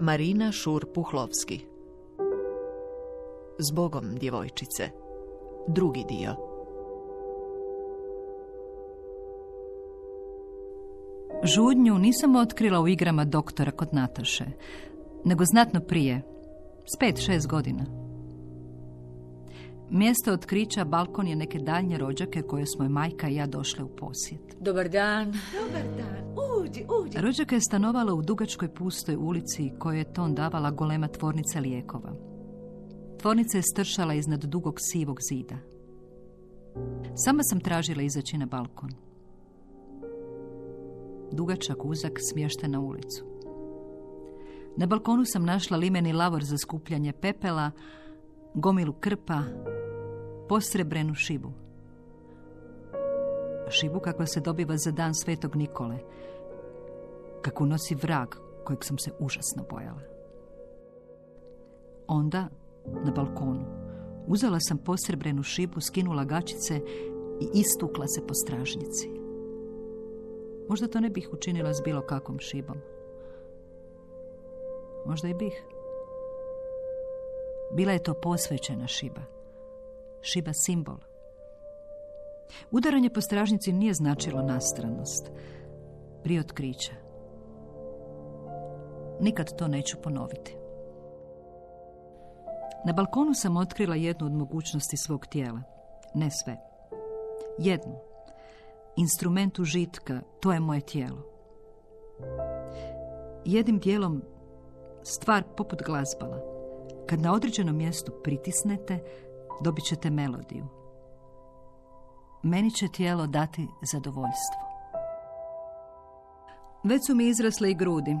Marina Šur-Puhlovski Zbogom djevojčice Drugi dio Žudnju nisam otkrila u igrama doktora kod Nataše, nego znatno prije, s pet, šest godina. Mjesto otkrića balkon je neke daljnje rođake koje smo je majka i ja došle u posjet. Dobar dan. Dobar dan. Uđi, uđi. Rođaka je stanovala u dugačkoj pustoj ulici kojoj je ton davala golema tvornica lijekova. Tvornica je stršala iznad dugog sivog zida. Sama sam tražila izaći na balkon. Dugačak uzak smješten na ulicu. Na balkonu sam našla limeni lavor za skupljanje pepela, gomilu krpa, posrebrenu šibu. Šibu kakva se dobiva za dan svetog Nikole, kako nosi vrag kojeg sam se užasno bojala. Onda, na balkonu, uzela sam posrebrenu šibu, skinula gačice i istukla se po stražnjici. Možda to ne bih učinila s bilo kakvom šibom. Možda i bih. Bila je to posvećena šiba. Šiba simbol. Udaranje po stražnici nije značilo nastranost. Prije otkrića. Nikad to neću ponoviti. Na balkonu sam otkrila jednu od mogućnosti svog tijela. Ne sve. Jednu. Instrument užitka, to je moje tijelo. Jednim dijelom stvar poput glazbala. Kad na određenom mjestu pritisnete, dobit ćete melodiju. Meni će tijelo dati zadovoljstvo. Već su mi izrasle i grudi,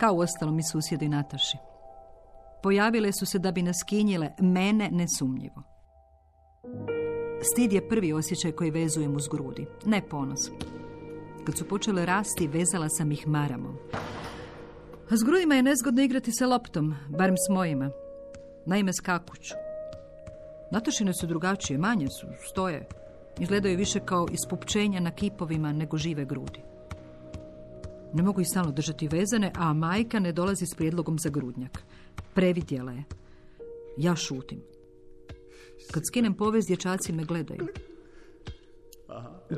kao u ostalom i susjedi Nataši. Pojavile su se da bi nas kinjile, mene nesumnjivo. Stid je prvi osjećaj koji vezujem uz grudi, ne ponos. Kad su počele rasti, vezala sam ih maramom. A s grudima je nezgodno igrati sa loptom, barem s mojima. Naime, skakuću. Natašine su drugačije, manje su, stoje. Izgledaju više kao ispupčenja na kipovima nego žive grudi. Ne mogu ih stalno držati vezane, a majka ne dolazi s prijedlogom za grudnjak. Previdjela je. Ja šutim. Kad skinem povez, dječaci me gledaju.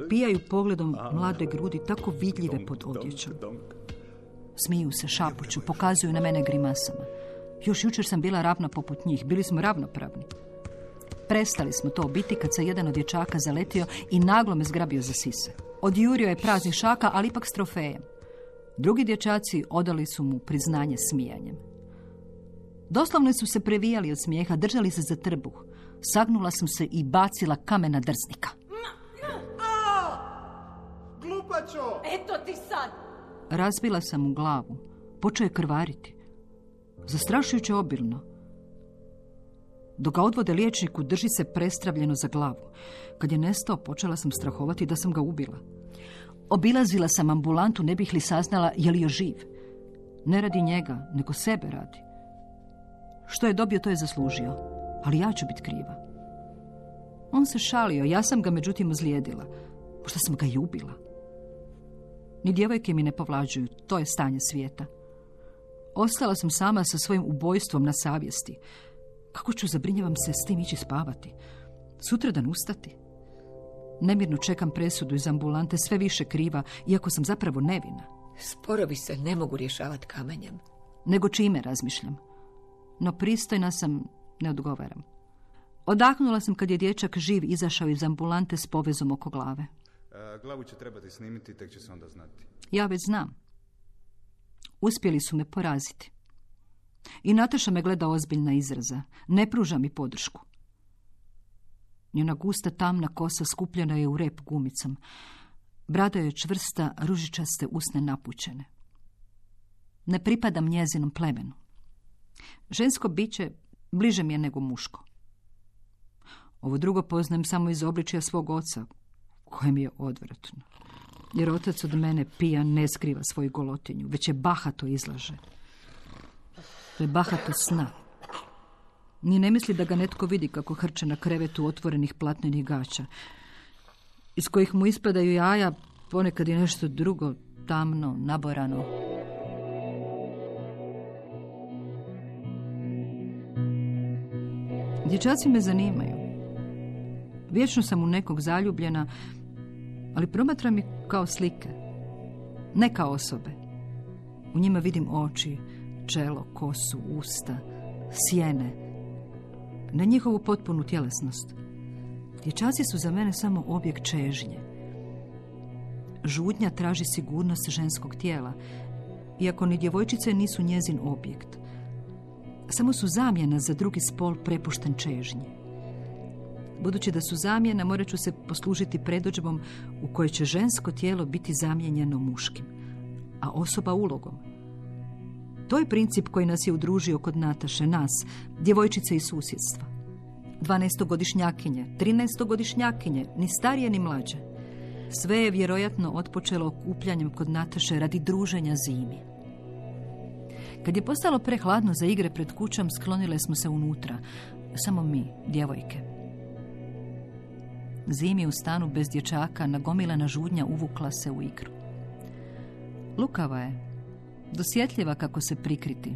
Upijaju pogledom mlade grudi tako vidljive pod odjećom. Smiju se, šapuću, pokazuju na mene grimasama. Još jučer sam bila ravna poput njih, bili smo ravnopravni. Prestali smo to biti kad se jedan od dječaka zaletio i naglo me zgrabio za sise. Odjurio je prazni šaka, ali ipak s trofejem. Drugi dječaci odali su mu priznanje smijanjem. Doslovno su se previjali od smijeha, držali se za trbuh. Sagnula sam se i bacila kamena drznika. Glupačo! Eto ti sad. Razbila sam mu glavu. Počeo je krvariti. Zastrašujuće obilno. Dok ga odvode liječniku, drži se prestravljeno za glavu. Kad je nestao, počela sam strahovati da sam ga ubila. Obilazila sam ambulantu, ne bih li saznala je li još živ. Ne radi njega, nego sebe radi. Što je dobio, to je zaslužio. Ali ja ću biti kriva. On se šalio, ja sam ga međutim ozlijedila. Možda sam ga i ubila. Ni djevojke mi ne povlađuju, to je stanje svijeta. Ostala sam sama sa svojim ubojstvom na savjesti. Kako ću, zabrinjavam se, s tim ići spavati? Sutradan ustati? Nemirno čekam presudu iz ambulante, sve više kriva, iako sam zapravo nevina. Sporovi se ne mogu rješavati kamenjem. Nego čime razmišljam. No pristojna sam, ne odgovaram. Odahnula sam kad je dječak živ izašao iz ambulante s povezom oko glave. E, glavu će trebati snimiti, tek će se onda znati. Ja već znam. Uspjeli su me poraziti. I Nataša me gleda ozbiljna izraza. Ne pruža mi podršku. Njena gusta tamna kosa skupljena je u rep gumicom. Brada je čvrsta, ružičaste usne napućene. Ne pripadam njezinom plemenu. Žensko biće bliže mi je nego muško. Ovo drugo poznajem samo iz obličja svog oca, koje mi je odvratno. Jer otac od mene pijan ne skriva svoju golotinju, već je bahato izlaže je bahato sna. Ni ne misli da ga netko vidi kako hrče na krevetu otvorenih platnenih gaća, iz kojih mu ispadaju jaja, ponekad i nešto drugo, tamno, naborano. Dječaci me zanimaju. Vječno sam u nekog zaljubljena, ali promatram ih kao slike, ne kao osobe. U njima vidim oči, čelo, kosu, usta, sjene. Na njihovu potpunu tjelesnost. Dječaci su za mene samo objekt čežnje. Žudnja traži sigurnost ženskog tijela, iako ni djevojčice nisu njezin objekt. Samo su zamjena za drugi spol prepušten čežnji. Budući da su zamjena, morat ću se poslužiti predođbom u kojoj će žensko tijelo biti zamijenjeno muškim, a osoba ulogom. To je princip koji nas je udružio kod Nataše, nas, djevojčice i susjedstva. 12-godišnjakinje, 13-godišnjakinje, ni starije ni mlađe. Sve je vjerojatno otpočelo okupljanjem kod Nataše radi druženja zimi. Kad je postalo prehladno za igre pred kućom, sklonile smo se unutra. Samo mi, djevojke. Zimi u stanu bez dječaka nagomilana žudnja uvukla se u igru. Lukava je, dosjetljiva kako se prikriti.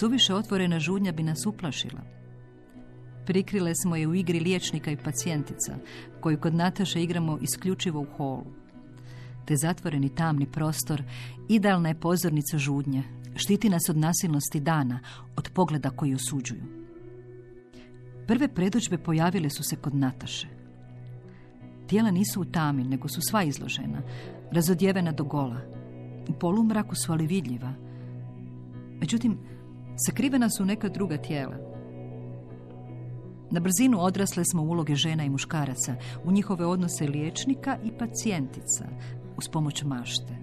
Suviše otvorena žudnja bi nas uplašila. Prikrile smo je u igri liječnika i pacijentica, koju kod Nataše igramo isključivo u holu. Te zatvoreni tamni prostor, idealna je pozornica žudnje, štiti nas od nasilnosti dana, od pogleda koji osuđuju. Prve predođbe pojavile su se kod Nataše. Tijela nisu u tami, nego su sva izložena, razodjevena do gola. U polumraku su ali vidljiva. Međutim, sakrivena su neka druga tijela. Na brzinu odrasle smo uloge žena i muškaraca, u njihove odnose liječnika i pacijentica, uz pomoć mašte.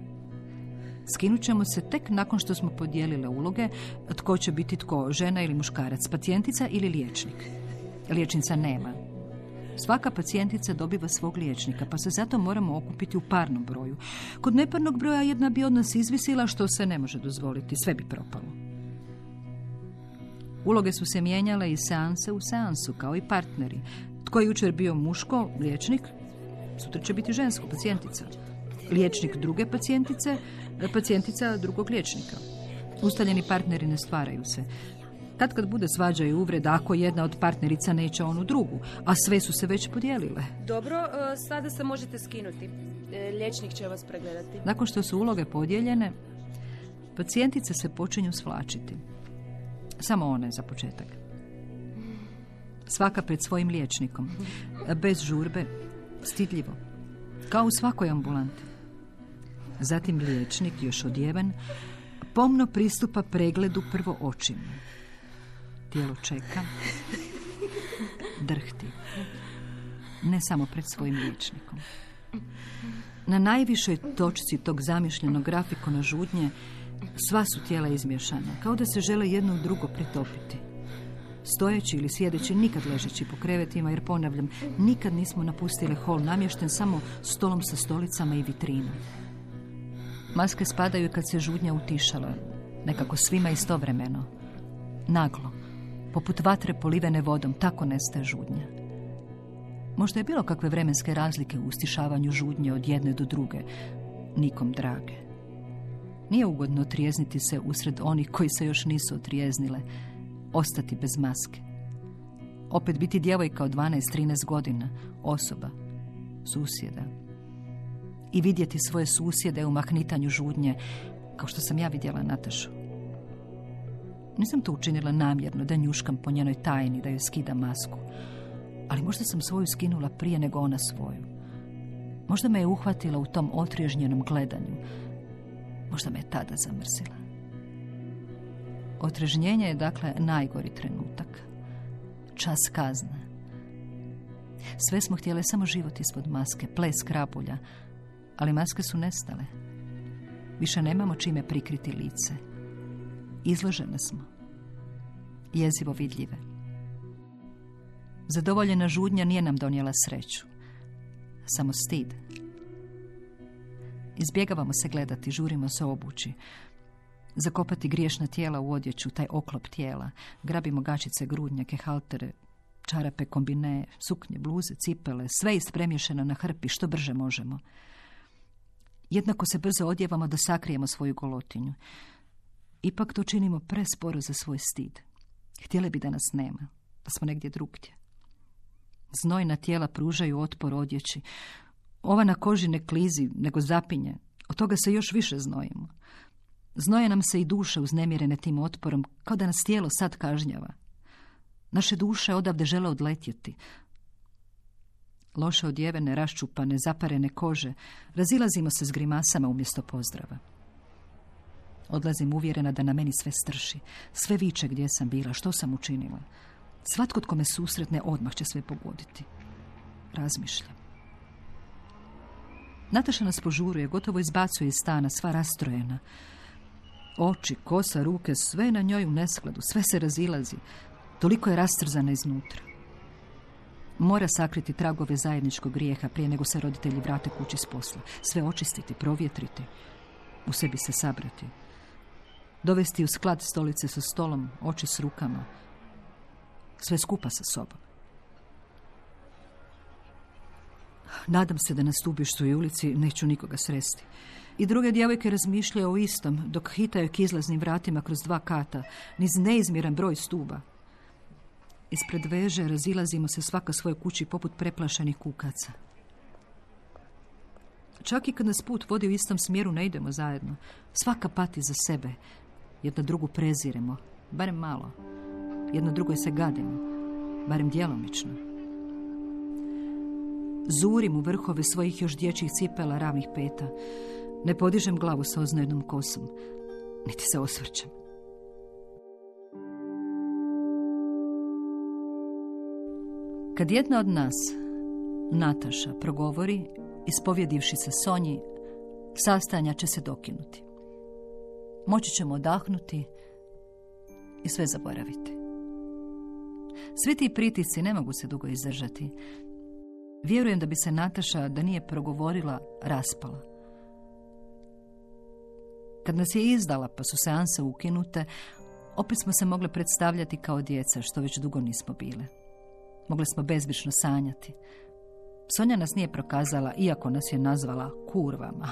Skinut ćemo se tek nakon što smo podijelile uloge, tko će biti tko, žena ili muškarac, pacijentica ili liječnik. Liječnica nema. Svaka pacijentica dobiva svog liječnika, pa se zato moramo okupiti u parnom broju. Kod neparnog broja jedna bi od nas izvisila što se ne može dozvoliti, sve bi propalo. Uloge su se mijenjale iz seanse u seansu, kao i partneri. Tko je jučer bio muško, liječnik, sutra će biti žensko, pacijentica. Liječnik druge pacijentice, pacijentica drugog liječnika. Ustaljeni partneri ne stvaraju se. Kad kad bude svađa i uvreda ako jedna od partnerica neće onu drugu, a sve su se već podijelile. Dobro, e, sada se možete skinuti. E, liječnik će vas pregledati. Nakon što su uloge podijeljene, pacijentice se počinju svlačiti. Samo one za početak. Svaka pred svojim liječnikom. Bez žurbe, stidljivo. Kao u svakoj ambulanti. Zatim liječnik, još odjeven, pomno pristupa pregledu prvo očima. Tijelo čeka, drhti. Ne samo pred svojim liječnikom. Na najvišoj točci tog zamišljenog grafikona žudnje sva su tijela izmješana, kao da se žele jedno drugo pritopiti. Stojeći ili sjedeći, nikad ležeći po krevetima, jer ponavljam, nikad nismo napustili hol namješten samo stolom sa stolicama i vitrinom. Maske spadaju kad se žudnja utišala, nekako svima istovremeno. Naglo, poput vatre polivene vodom, tako nestaje žudnja. Možda je bilo kakve vremenske razlike u ustišavanju žudnje od jedne do druge, nikom drage. Nije ugodno trijezniti se usred onih koji se još nisu otrijeznile, ostati bez maske. Opet biti djevojka od 12-13 godina, osoba, susjeda. I vidjeti svoje susjede u mahnitanju žudnje, kao što sam ja vidjela Natašu. Nisam to učinila namjerno da njuškam po njenoj tajni, da joj skida masku. Ali možda sam svoju skinula prije nego ona svoju. Možda me je uhvatila u tom otriježnjenom gledanju. Možda me je tada zamrzila. Otrežnjenje je dakle najgori trenutak. Čas kazne. Sve smo htjele samo život ispod maske, ples krapulja, ali maske su nestale. Više nemamo čime prikriti lice. Izložene smo. Jezivo vidljive. Zadovoljena žudnja nije nam donijela sreću. Samo stid. Izbjegavamo se gledati, žurimo se obući. Zakopati griješna tijela u odjeću, taj oklop tijela. Grabimo gačice, grudnjake, haltere, čarape, kombine, suknje, bluze, cipele, sve ispremješeno na hrpi, što brže možemo. Jednako se brzo odjevamo da sakrijemo svoju golotinju. Ipak to činimo presporo za svoj stid. Htjeli bi da nas nema. pa smo negdje drugdje. Znojna tijela pružaju otpor odjeći. Ova na koži ne klizi, nego zapinje. Od toga se još više znojimo. Znoje nam se i duše uznemirene tim otporom, kao da nas tijelo sad kažnjava. Naše duše odavde žele odletjeti. Loše odjevene, raščupane, zaparene kože, razilazimo se s grimasama umjesto pozdrava. Odlazim uvjerena da na meni sve strši. Sve viče gdje sam bila, što sam učinila. Svatko tko me susretne odmah će sve pogoditi. Razmišljam. Nataša nas požuruje, gotovo izbacuje iz stana, sva rastrojena. Oči, kosa, ruke, sve na njoj u neskladu, sve se razilazi. Toliko je rastrzana iznutra. Mora sakriti tragove zajedničkog grijeha prije nego se roditelji vrate kući s posla. Sve očistiti, provjetriti, u sebi se sabrati. Dovesti u sklad stolice sa stolom, oči s rukama. Sve skupa sa sobom. Nadam se da na i ulici neću nikoga sresti. I druge djevojke razmišljaju o istom, dok hitaju k izlaznim vratima kroz dva kata, niz neizmjeran broj stuba. Ispred veže razilazimo se svaka svoj kući poput preplašenih kukaca. Čak i kad nas put vodi u istom smjeru ne idemo zajedno. Svaka pati za sebe. Jedna drugu preziremo, barem malo. Jedno drugoj se gadimo, barem djelomično. Zurim u vrhove svojih još dječjih cipela ravnih peta. Ne podižem glavu sa oznojnom kosom, niti se osvrćem. Kad jedna od nas, Nataša, progovori, ispovjedivši se Sonji, sastanja će se dokinuti. Moći ćemo odahnuti i sve zaboraviti. Svi ti pritisci ne mogu se dugo izdržati. Vjerujem da bi se Nataša, da nije progovorila, raspala. Kad nas je izdala pa su seanse ukinute, opet smo se mogli predstavljati kao djeca, što već dugo nismo bile. Mogli smo bezbično sanjati. Sonja nas nije prokazala, iako nas je nazvala kurvama.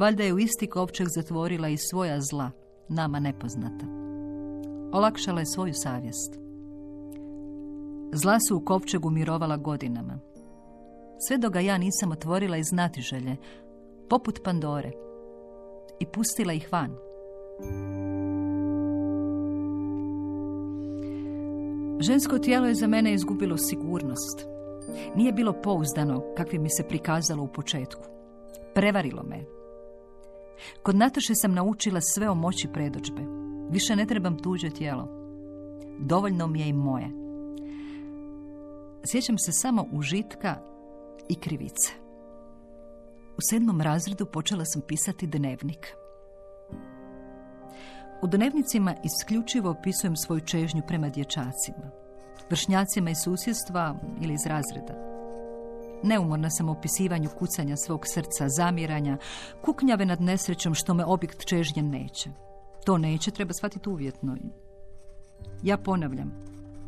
Valjda je u isti kovčeg zatvorila i svoja zla, nama nepoznata. Olakšala je svoju savjest. Zla su u kovčegu mirovala godinama. Sve dok ga ja nisam otvorila iz znatiželje, poput Pandore, i pustila ih van. Žensko tijelo je za mene izgubilo sigurnost. Nije bilo pouzdano kakvi mi se prikazalo u početku. Prevarilo me. Kod Nataše sam naučila sve o moći predođbe. Više ne trebam tuđe tijelo. Dovoljno mi je i moje. Sjećam se samo užitka i krivice. U sedmom razredu počela sam pisati dnevnik. U dnevnicima isključivo opisujem svoju čežnju prema dječacima, vršnjacima iz susjedstva ili iz razreda. Neumorna sam opisivanju kucanja svog srca, zamiranja, kuknjave nad nesrećom što me objekt čežnje neće. To neće treba shvatiti uvjetno. Ja ponavljam,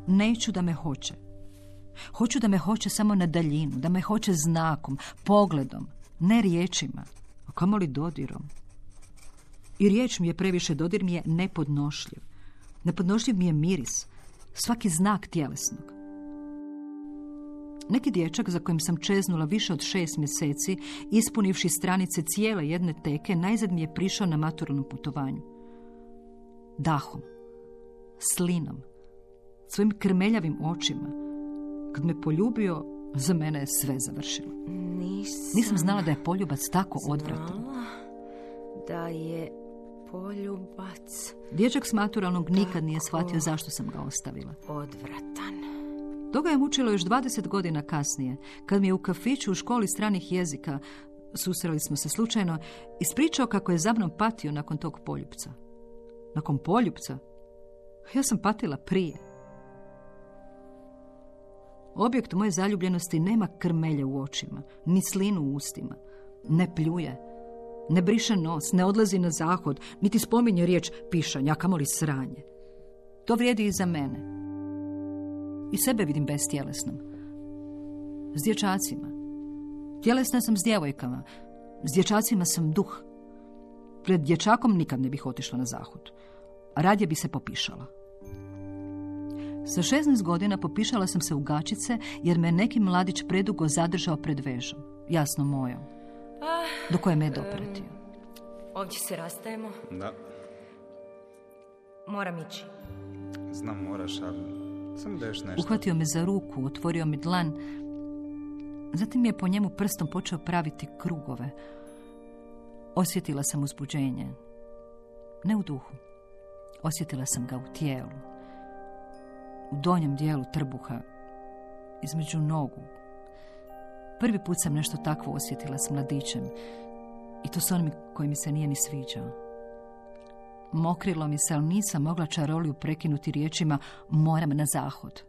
neću da me hoće. Hoću da me hoće samo na daljinu, da me hoće znakom, pogledom, ne riječima, a kamoli dodirom. I riječ mi je previše, dodir mi je nepodnošljiv. Nepodnošljiv mi je miris, svaki znak tjelesnog. Neki dječak za kojim sam čeznula više od šest mjeseci, ispunivši stranice cijele jedne teke, najzad mi je prišao na maturalnom putovanju. Dahom, slinom, svojim krmeljavim očima. Kad me poljubio, za mene je sve završilo. Nisam, Nisam znala da je poljubac tako odvratan. da je poljubac Dječak s maturalnog nikad nije shvatio zašto sam ga ostavila. odvratan. To ga je mučilo još 20 godina kasnije, kad mi je u kafiću u školi stranih jezika, susreli smo se slučajno, ispričao kako je za mnom patio nakon tog poljupca. Nakon poljupca? Ja sam patila prije. Objekt moje zaljubljenosti nema krmelje u očima, ni slinu u ustima. Ne pljuje, ne briše nos, ne odlazi na zahod, niti spominje riječ pišanja, kamoli sranje. To vrijedi i za mene. I sebe vidim bestjelesnom. S dječacima. Tjelesna sam s djevojkama. S dječacima sam duh. Pred dječakom nikad ne bih otišla na zahod. A radije bi se popišala. Sa 16 godina popišala sam se u gačice jer me neki mladić predugo zadržao pred vežom. Jasno mojom. Do koje me je dopratio. Ovdje se rastajemo. Da, Moram ići. znam moraš, ali Uhvatio me za ruku, otvorio mi dlan. Zatim je po njemu prstom počeo praviti krugove. Osjetila sam uzbuđenje. Ne u duhu. Osjetila sam ga u tijelu. U donjem dijelu trbuha. Između nogu. Prvi put sam nešto takvo osjetila s mladićem. I to s onim koji mi se nije ni sviđao. Mokrilo mi se, ali nisam mogla čaroliju prekinuti riječima moram na zahod.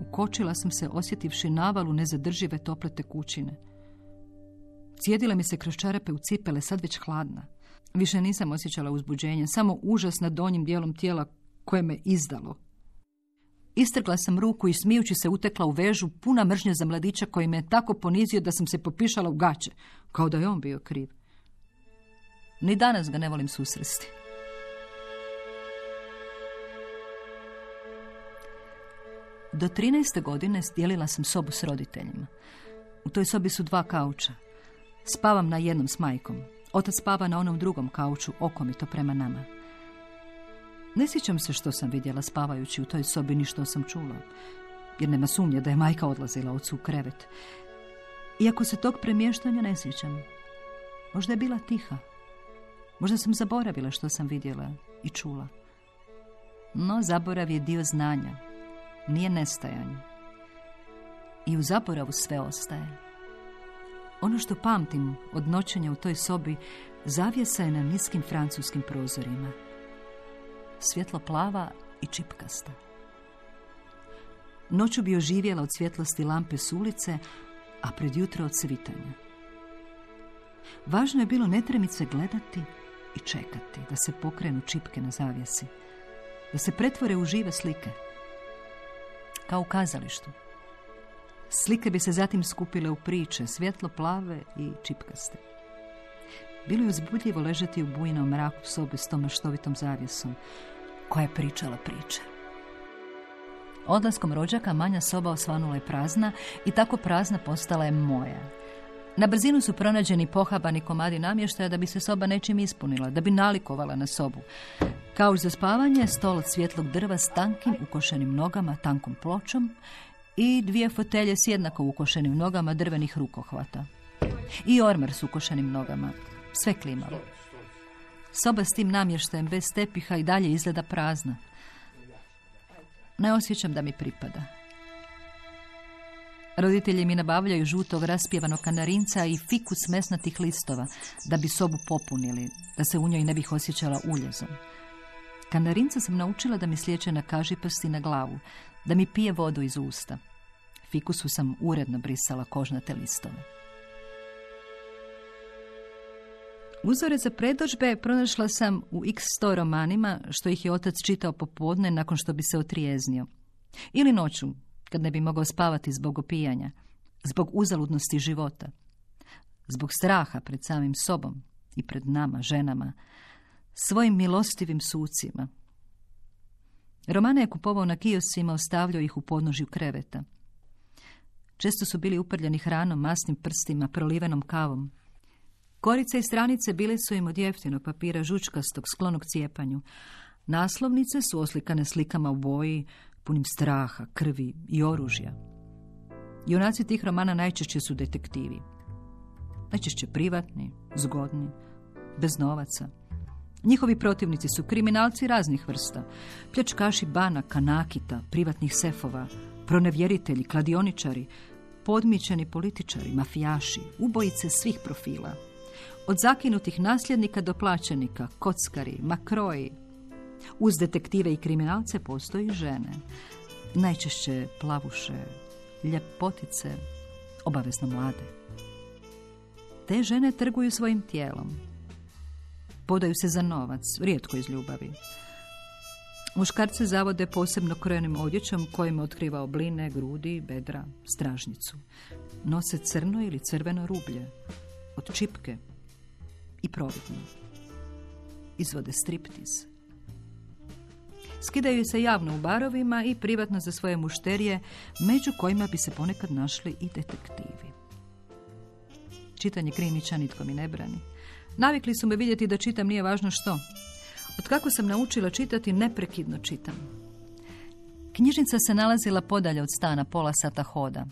Ukočila sam se osjetivši navalu nezadržive tople tekućine. Cijedila mi se kroz čarape u cipele, sad već hladna. Više nisam osjećala uzbuđenje, samo užas nad donjim dijelom tijela koje me izdalo. Istrgla sam ruku i smijući se utekla u vežu, puna mržnje za mladića koji me je tako ponizio da sam se popišala u gaće, kao da je on bio kriv. Ni danas ga ne volim susresti. Do 13. godine dijelila sam sobu s roditeljima. U toj sobi su dva kauča. Spavam na jednom s majkom. Otac spava na onom drugom kauču, okomito prema nama. Ne sjećam se što sam vidjela spavajući u toj sobi, ni što sam čula. Jer nema sumnje da je majka odlazila ocu u krevet. Iako se tog premještanja ne sjećam. Možda je bila tiha. Možda sam zaboravila što sam vidjela i čula. No, zaborav je dio znanja. Nije nestajanje. I u zaboravu sve ostaje. Ono što pamtim od noćenja u toj sobi zavjesa je na niskim francuskim prozorima. Svjetlo plava i čipkasta. Noću bi oživjela od svjetlosti lampe s ulice, a pred jutro od svitanja. Važno je bilo netremice gledati i čekati da se pokrenu čipke na zavjesi, da se pretvore u žive slike, kao u kazalištu. Slike bi se zatim skupile u priče, svjetlo plave i čipkaste. Bilo je uzbudljivo ležati u bujnom mraku sobe s tom maštovitom zavjesom, koja je pričala priče. Odlaskom rođaka manja soba osvanula je prazna i tako prazna postala je moja. Na brzinu su pronađeni pohabani komadi namještaja da bi se soba nečim ispunila, da bi nalikovala na sobu. Kao za spavanje, stol od svjetlog drva s tankim ukošenim nogama, tankom pločom i dvije fotelje s jednako ukošenim nogama drvenih rukohvata. I ormar s ukošenim nogama. Sve klimalo. Soba s tim namještajem bez tepiha i dalje izgleda prazna. Ne osjećam da mi pripada. Roditelji mi nabavljaju žutog raspjevanog kanarinca i fikus mesnatih listova da bi sobu popunili, da se u njoj ne bih osjećala uljezom. Kanarinca sam naučila da mi sliječe na kaži prsti na glavu, da mi pije vodu iz usta. Fikusu sam uredno brisala kožnate listove. Uzore za predođbe pronašla sam u x sto romanima, što ih je otac čitao popodne nakon što bi se otrijeznio. Ili noću, kad ne bi mogao spavati zbog opijanja, zbog uzaludnosti života, zbog straha pred samim sobom i pred nama, ženama, svojim milostivim sucima. Romane je kupovao na kiosima, ostavljao ih u podnožju kreveta. Često su bili uprljeni hranom, masnim prstima, prolivenom kavom. Korice i stranice bile su im od jeftinog papira žučkastog sklonog cijepanju. Naslovnice su oslikane slikama u boji, punim straha, krvi i oružja. Junaci tih romana najčešće su detektivi. Najčešće privatni, zgodni, bez novaca. Njihovi protivnici su kriminalci raznih vrsta. Pljačkaši banaka, nakita, privatnih sefova, pronevjeritelji, kladioničari, podmićeni političari, mafijaši, ubojice svih profila. Od zakinutih nasljednika do plaćenika, kockari, makroji. Uz detektive i kriminalce postoji žene. Najčešće plavuše, ljepotice, obavezno mlade. Te žene trguju svojim tijelom. Podaju se za novac, rijetko iz ljubavi. Muškarce zavode posebno krojenim odjećom kojim otkriva obline, grudi, bedra, stražnicu. Nose crno ili crveno rublje, od čipke i providno. Izvode striptiz. Skidaju se javno u barovima i privatno za svoje mušterije, među kojima bi se ponekad našli i detektivi. Čitanje krimića nitko mi ne brani. Navikli su me vidjeti da čitam nije važno što. Od kako sam naučila čitati, neprekidno čitam. Knjižnica se nalazila podalje od stana, pola sata hoda.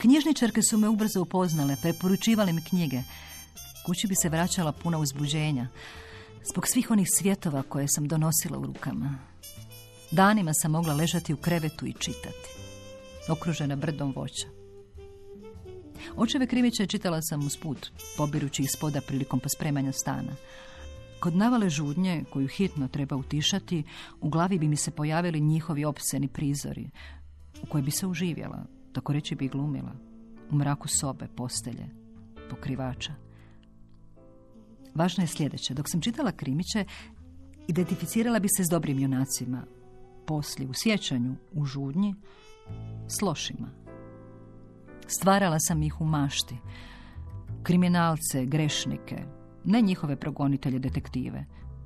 Knjižničarke su me ubrzo upoznale, preporučivale mi knjige. Kući bi se vraćala puna uzbuđenja, zbog svih onih svjetova koje sam donosila u rukama. Danima sam mogla ležati u krevetu i čitati, okružena brdom voća. Očeve krimiće čitala sam uz put, pobirući ih spoda prilikom pospremanja stana. Kod navale žudnje, koju hitno treba utišati, u glavi bi mi se pojavili njihovi opseni prizori, u koje bi se uživjela, tako reći bi glumila, u mraku sobe, postelje, pokrivača. Važno je sljedeće. Dok sam čitala krimiće, identificirala bi se s dobrim junacima. Poslije, u sjećanju, u žudnji, s lošima. Stvarala sam ih u mašti. Kriminalce, grešnike, ne njihove progonitelje, detektive.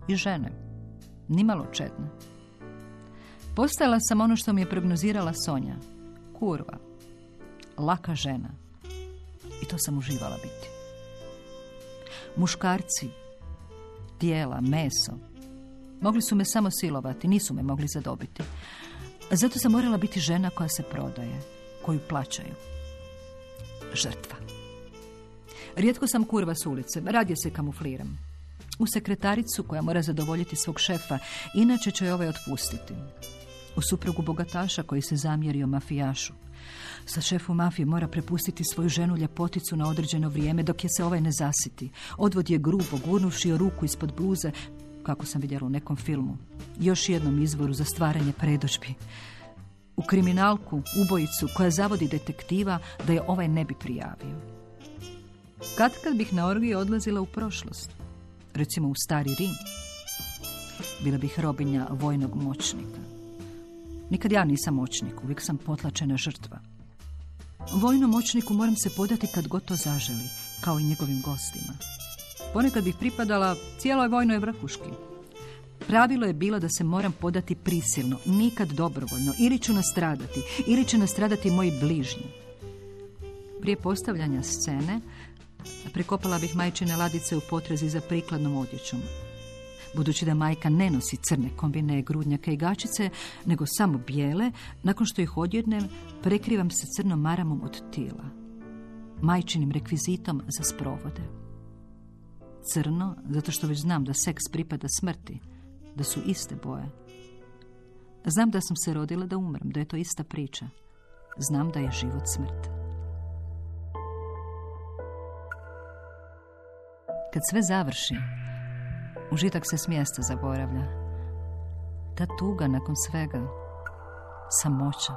I žene. Nimalo četne. Postajala sam ono što mi je prognozirala Sonja. Kurva. Laka žena. I to sam uživala biti. Muškarci, tijela, meso. Mogli su me samo silovati, nisu me mogli zadobiti. Zato sam morala biti žena koja se prodaje, koju plaćaju. Žrtva. Rijetko sam kurva s ulice, radije se kamufliram. U sekretaricu koja mora zadovoljiti svog šefa, inače će je ovaj otpustiti. U suprugu bogataša koji se zamjerio mafijašu. Sa šefu mafije mora prepustiti svoju ženu ljepoticu na određeno vrijeme dok je se ovaj ne zasiti. Odvod je grubo, gurnuši ruku ispod bluze, kako sam vidjela u nekom filmu. Još jednom izvoru za stvaranje predođbi. U kriminalku, ubojicu koja zavodi detektiva da je ovaj ne bi prijavio. Kad kad bih na orgiji odlazila u prošlost, recimo u stari Rim, bila bih robinja vojnog moćnika. Nikad ja nisam moćnik, uvijek sam potlačena žrtva. Vojnom moćniku moram se podati kad god to zaželi, kao i njegovim gostima. Ponekad bih pripadala cijeloj vojnoj vrhuški. Pravilo je bilo da se moram podati prisilno, nikad dobrovoljno, ili ću nastradati, ili će nastradati moji bližnji. Prije postavljanja scene, prikopala bih majčine ladice u potrezi za prikladnom odjećom. Budući da majka ne nosi crne kombine, grudnjake i gačice, nego samo bijele, nakon što ih odjednem, prekrivam se crnom maramom od tila. Majčinim rekvizitom za sprovode. Crno, zato što već znam da seks pripada smrti, da su iste boje. Znam da sam se rodila da umrem, da je to ista priča. Znam da je život smrt. Kad sve završi, Užitak se s mjesta zaboravlja. Ta tuga nakon svega, samoća,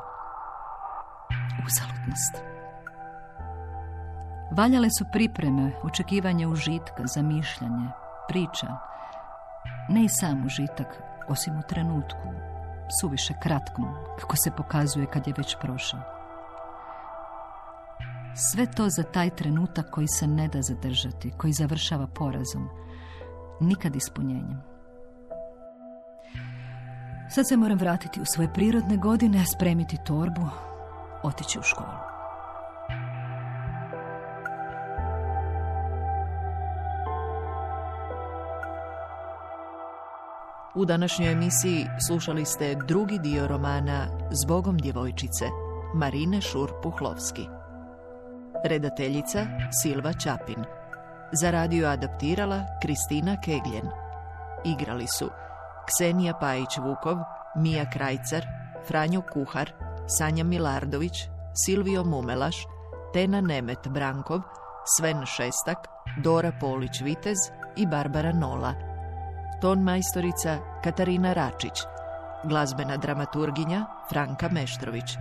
uzaludnost. Valjale su pripreme, očekivanje užitka, zamišljanje, priča. Ne i sam užitak, osim u trenutku, suviše kratkom, kako se pokazuje kad je već prošao. Sve to za taj trenutak koji se ne da zadržati, koji završava porazom, nikad ispunjenjem. Sad se moram vratiti u svoje prirodne godine, spremiti torbu, otići u školu. U današnjoj emisiji slušali ste drugi dio romana Zbogom djevojčice Marine Šur-Puhlovski. Redateljica Silva Čapin. Za radio adaptirala Kristina Kegljen. Igrali su Ksenija Pajić-Vukov, Mija Krajcar, Franjo Kuhar, Sanja Milardović, Silvio Mumelaš, Tena Nemet Brankov, Sven Šestak, Dora Polić-Vitez i Barbara Nola. Ton majstorica Katarina Račić. Glazbena dramaturginja Franka Meštrović.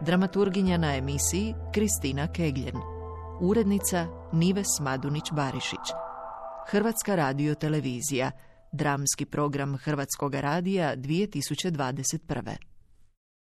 Dramaturginja na emisiji Kristina Kegljen. Urednica Nives Madunić-Barišić. Hrvatska radio televizija. Dramski program Hrvatskog radija 2021.